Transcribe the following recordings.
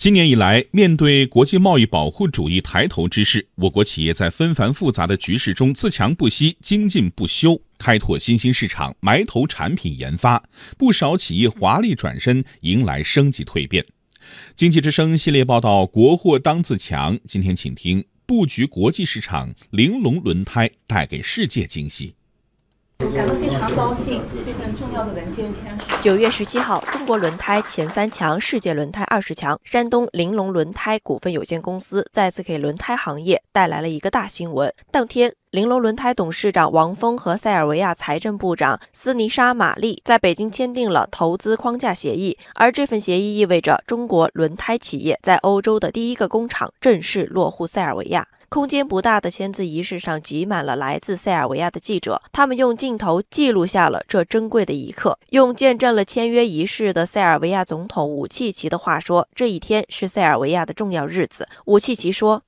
今年以来，面对国际贸易保护主义抬头之势，我国企业在纷繁复杂的局势中自强不息、精进不休，开拓新兴市场，埋头产品研发，不少企业华丽转身，迎来升级蜕变。经济之声系列报道《国货当自强》，今天请听布局国际市场，玲珑轮胎带给世界惊喜。感到非常高兴，这份重要的文件签署。九月十七号，中国轮胎前三强、世界轮胎二十强，山东玲珑轮胎股份有限公司再次给轮胎行业带来了一个大新闻。当天，玲珑轮胎董事长王峰和塞尔维亚财政部长斯尼沙玛丽在北京签订了投资框架协议，而这份协议意味着中国轮胎企业在欧洲的第一个工厂正式落户塞尔维亚。空间不大的签字仪式上挤满了来自塞尔维亚的记者，他们用镜头记录下了这珍贵的一刻。用见证了签约仪式的塞尔维亚总统武契奇的话说：“这一天是塞尔维亚的重要日子。”武契奇说。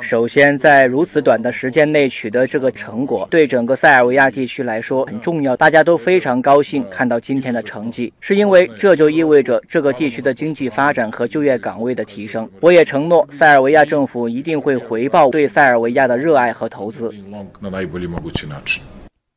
首先，在如此短的时间内取得这个成果，对整个塞尔维亚地区来说很重要。大家都非常高兴看到今天的成绩，是因为这就意味着这个地区的经济发展和就业岗位的提升。我也承诺，塞尔维亚政府一定会回报对塞尔维亚的热爱和投资。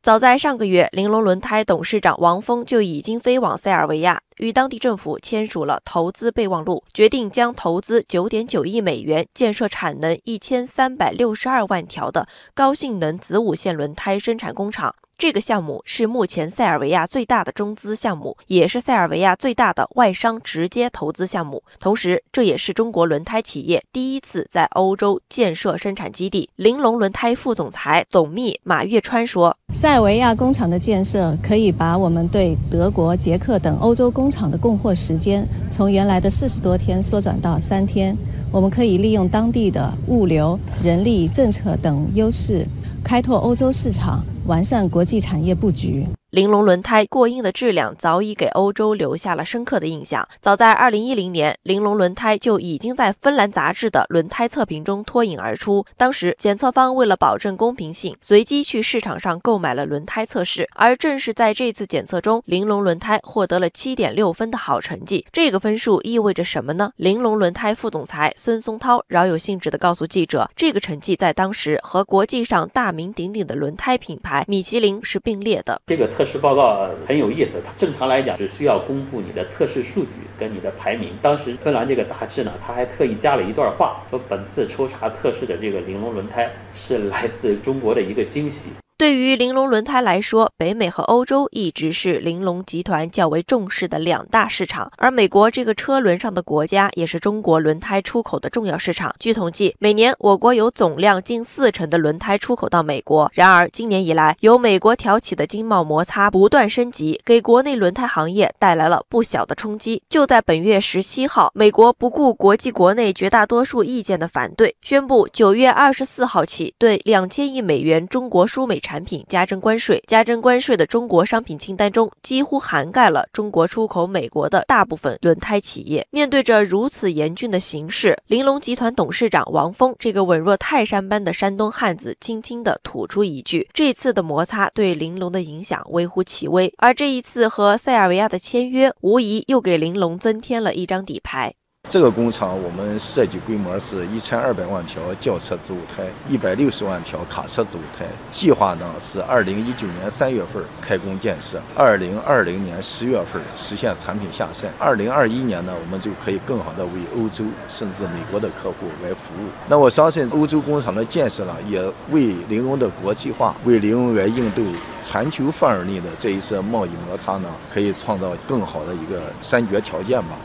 早在上个月，玲珑轮胎董事长王峰就已经飞往塞尔维亚，与当地政府签署了投资备忘录，决定将投资九点九亿美元建设产能一千三百六十二万条的高性能子午线轮胎生产工厂。这个项目是目前塞尔维亚最大的中资项目，也是塞尔维亚最大的外商直接投资项目。同时，这也是中国轮胎企业第一次在欧洲建设生产基地。玲珑轮胎副总裁董秘马月川说：“塞尔维亚工厂的建设可以把我们对德国、捷克等欧洲工厂的供货时间从原来的四十多天缩短到三天。我们可以利用当地的物流、人力、政策等优势，开拓欧洲市场。”完善国际产业布局。玲珑轮胎过硬的质量早已给欧洲留下了深刻的印象。早在2010年，玲珑轮胎就已经在芬兰杂志的轮胎测评中脱颖而出。当时检测方为了保证公平性，随机去市场上购买了轮胎测试。而正是在这次检测中，玲珑轮胎获得了7.6分的好成绩。这个分数意味着什么呢？玲珑轮胎副总裁孙松涛饶有兴致地告诉记者，这个成绩在当时和国际上大名鼎鼎的轮胎品牌米其林是并列的。这个特。测试报告很有意思，它正常来讲只需要公布你的测试数据跟你的排名。当时芬兰这个杂志呢，他还特意加了一段话，说本次抽查测试的这个玲珑轮胎是来自中国的一个惊喜。对于玲珑轮胎来说，北美和欧洲一直是玲珑集团较为重视的两大市场，而美国这个车轮上的国家也是中国轮胎出口的重要市场。据统计，每年我国有总量近四成的轮胎出口到美国。然而，今年以来，由美国挑起的经贸摩擦不断升级，给国内轮胎行业带来了不小的冲击。就在本月十七号，美国不顾国际国内绝大多数意见的反对，宣布九月二十四号起对两千亿美元中国输美。产品加征关税，加征关税的中国商品清单中几乎涵盖了中国出口美国的大部分轮胎企业。面对着如此严峻的形势，玲珑集团董事长王峰这个稳若泰山般的山东汉子，轻轻地吐出一句：“这次的摩擦对玲珑的影响微乎其微。”而这一次和塞尔维亚的签约，无疑又给玲珑增添了一张底牌。这个工厂我们设计规模是一千二百万条轿车子午胎，一百六十万条卡车子午胎。计划呢是二零一九年三月份开工建设，二零二零年十月份实现产品下线，二零二一年呢我们就可以更好的为欧洲甚至美国的客户来服务。那我相信欧洲工厂的建设呢，也为玲珑的国际化，为玲珑来应对全球范围内的这一次贸易摩擦呢，可以创造更好的一个先决条件吧。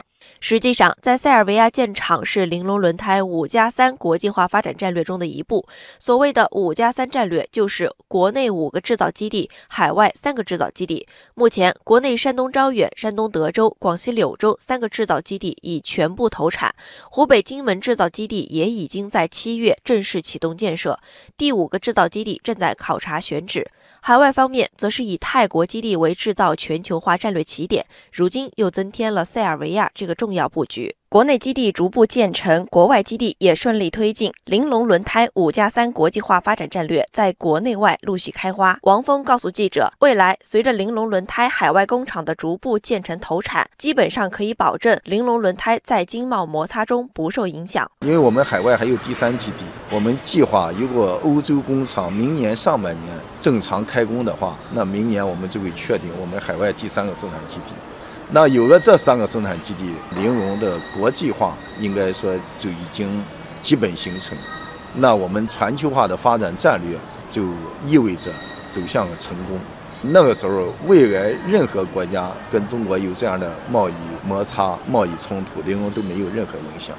实际上，在塞尔维亚建厂是玲珑轮胎“五加三”国际化发展战略中的一步。所谓的“五加三”战略，就是国内五个制造基地，海外三个制造基地。目前，国内山东招远、山东德州、广西柳州三个制造基地已全部投产，湖北荆门制造基地也已经在七月正式启动建设，第五个制造基地正在考察选址。海外方面，则是以泰国基地为制造全球化战略起点，如今又增添了塞尔维亚这个重要布局。国内基地逐步建成，国外基地也顺利推进，玲珑轮胎五加三国际化发展战略在国内外陆续开花。王峰告诉记者，未来随着玲珑轮胎海外工厂的逐步建成投产，基本上可以保证玲珑轮胎在经贸摩擦中不受影响。因为我们海外还有第三基地，我们计划如果欧洲工厂明年上半年正常开工的话，那明年我们就会确定我们海外第三个生产基地。那有了这三个生产基地，玲珑的国际化应该说就已经基本形成。那我们全球化的发展战略就意味着走向了成功。那个时候，未来任何国家跟中国有这样的贸易摩擦、贸易冲突，玲珑都没有任何影响。